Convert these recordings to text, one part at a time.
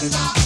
Thank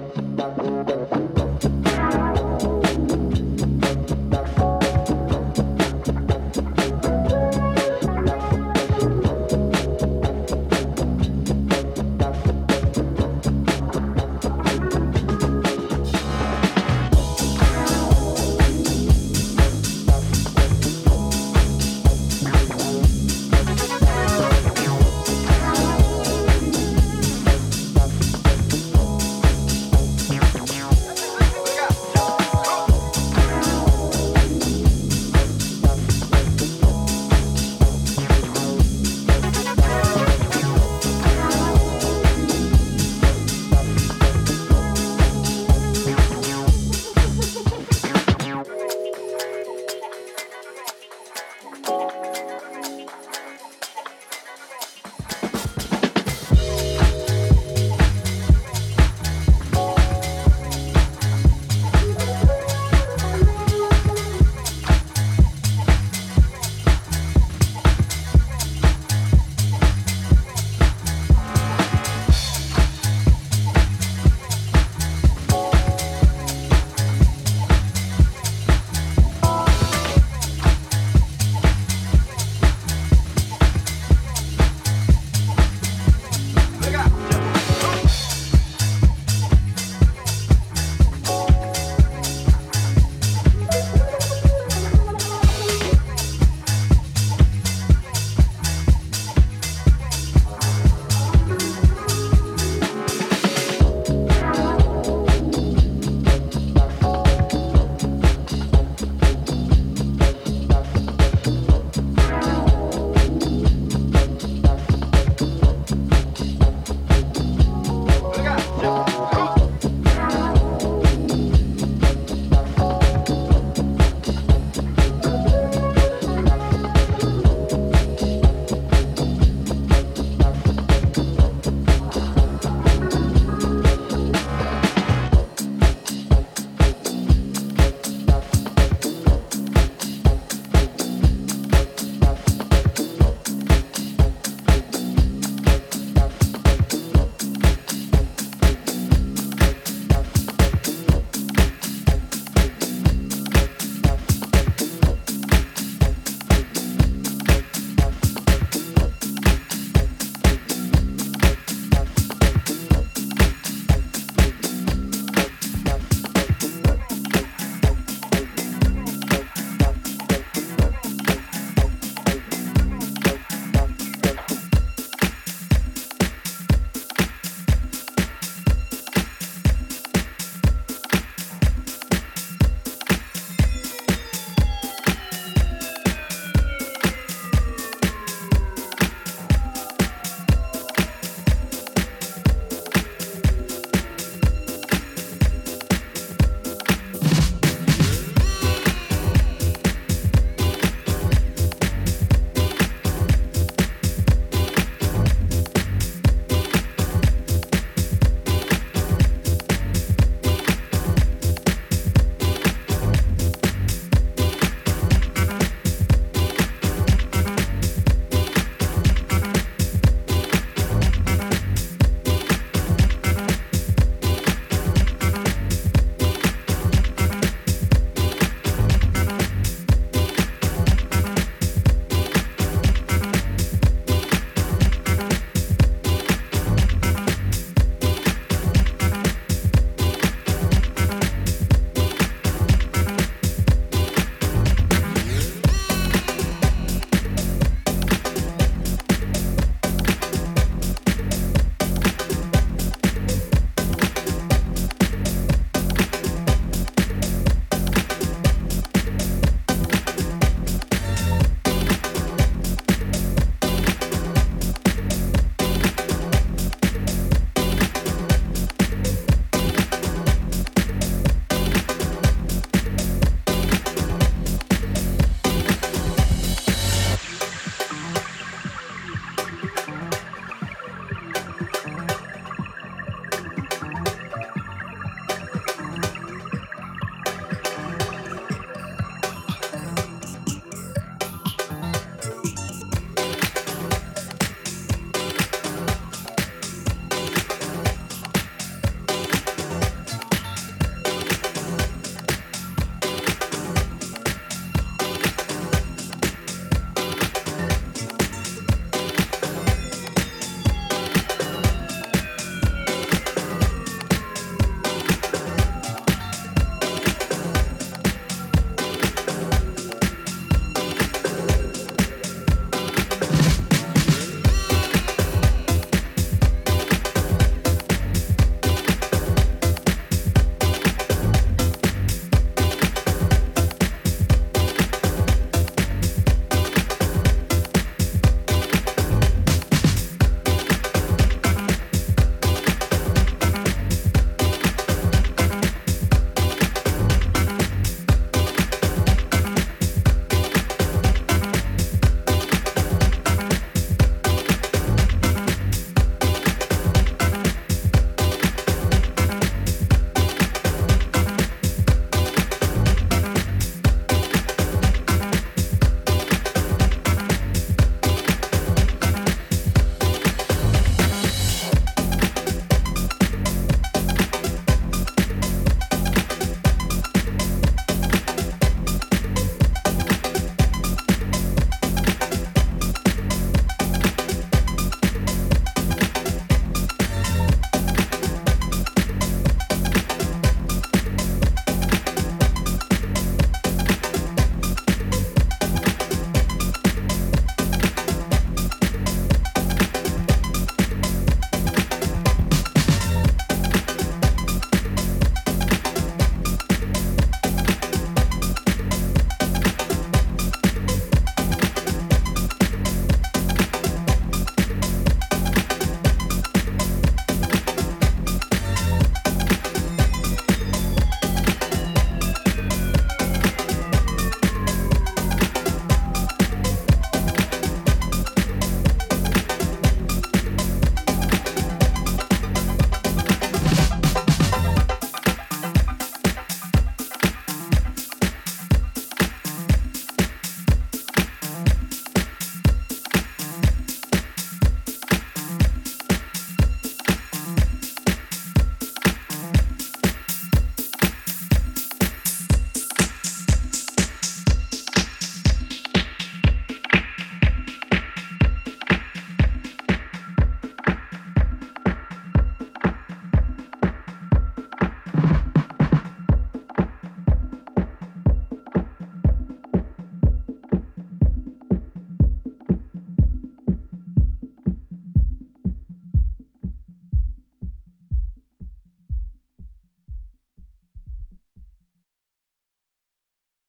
Thank you.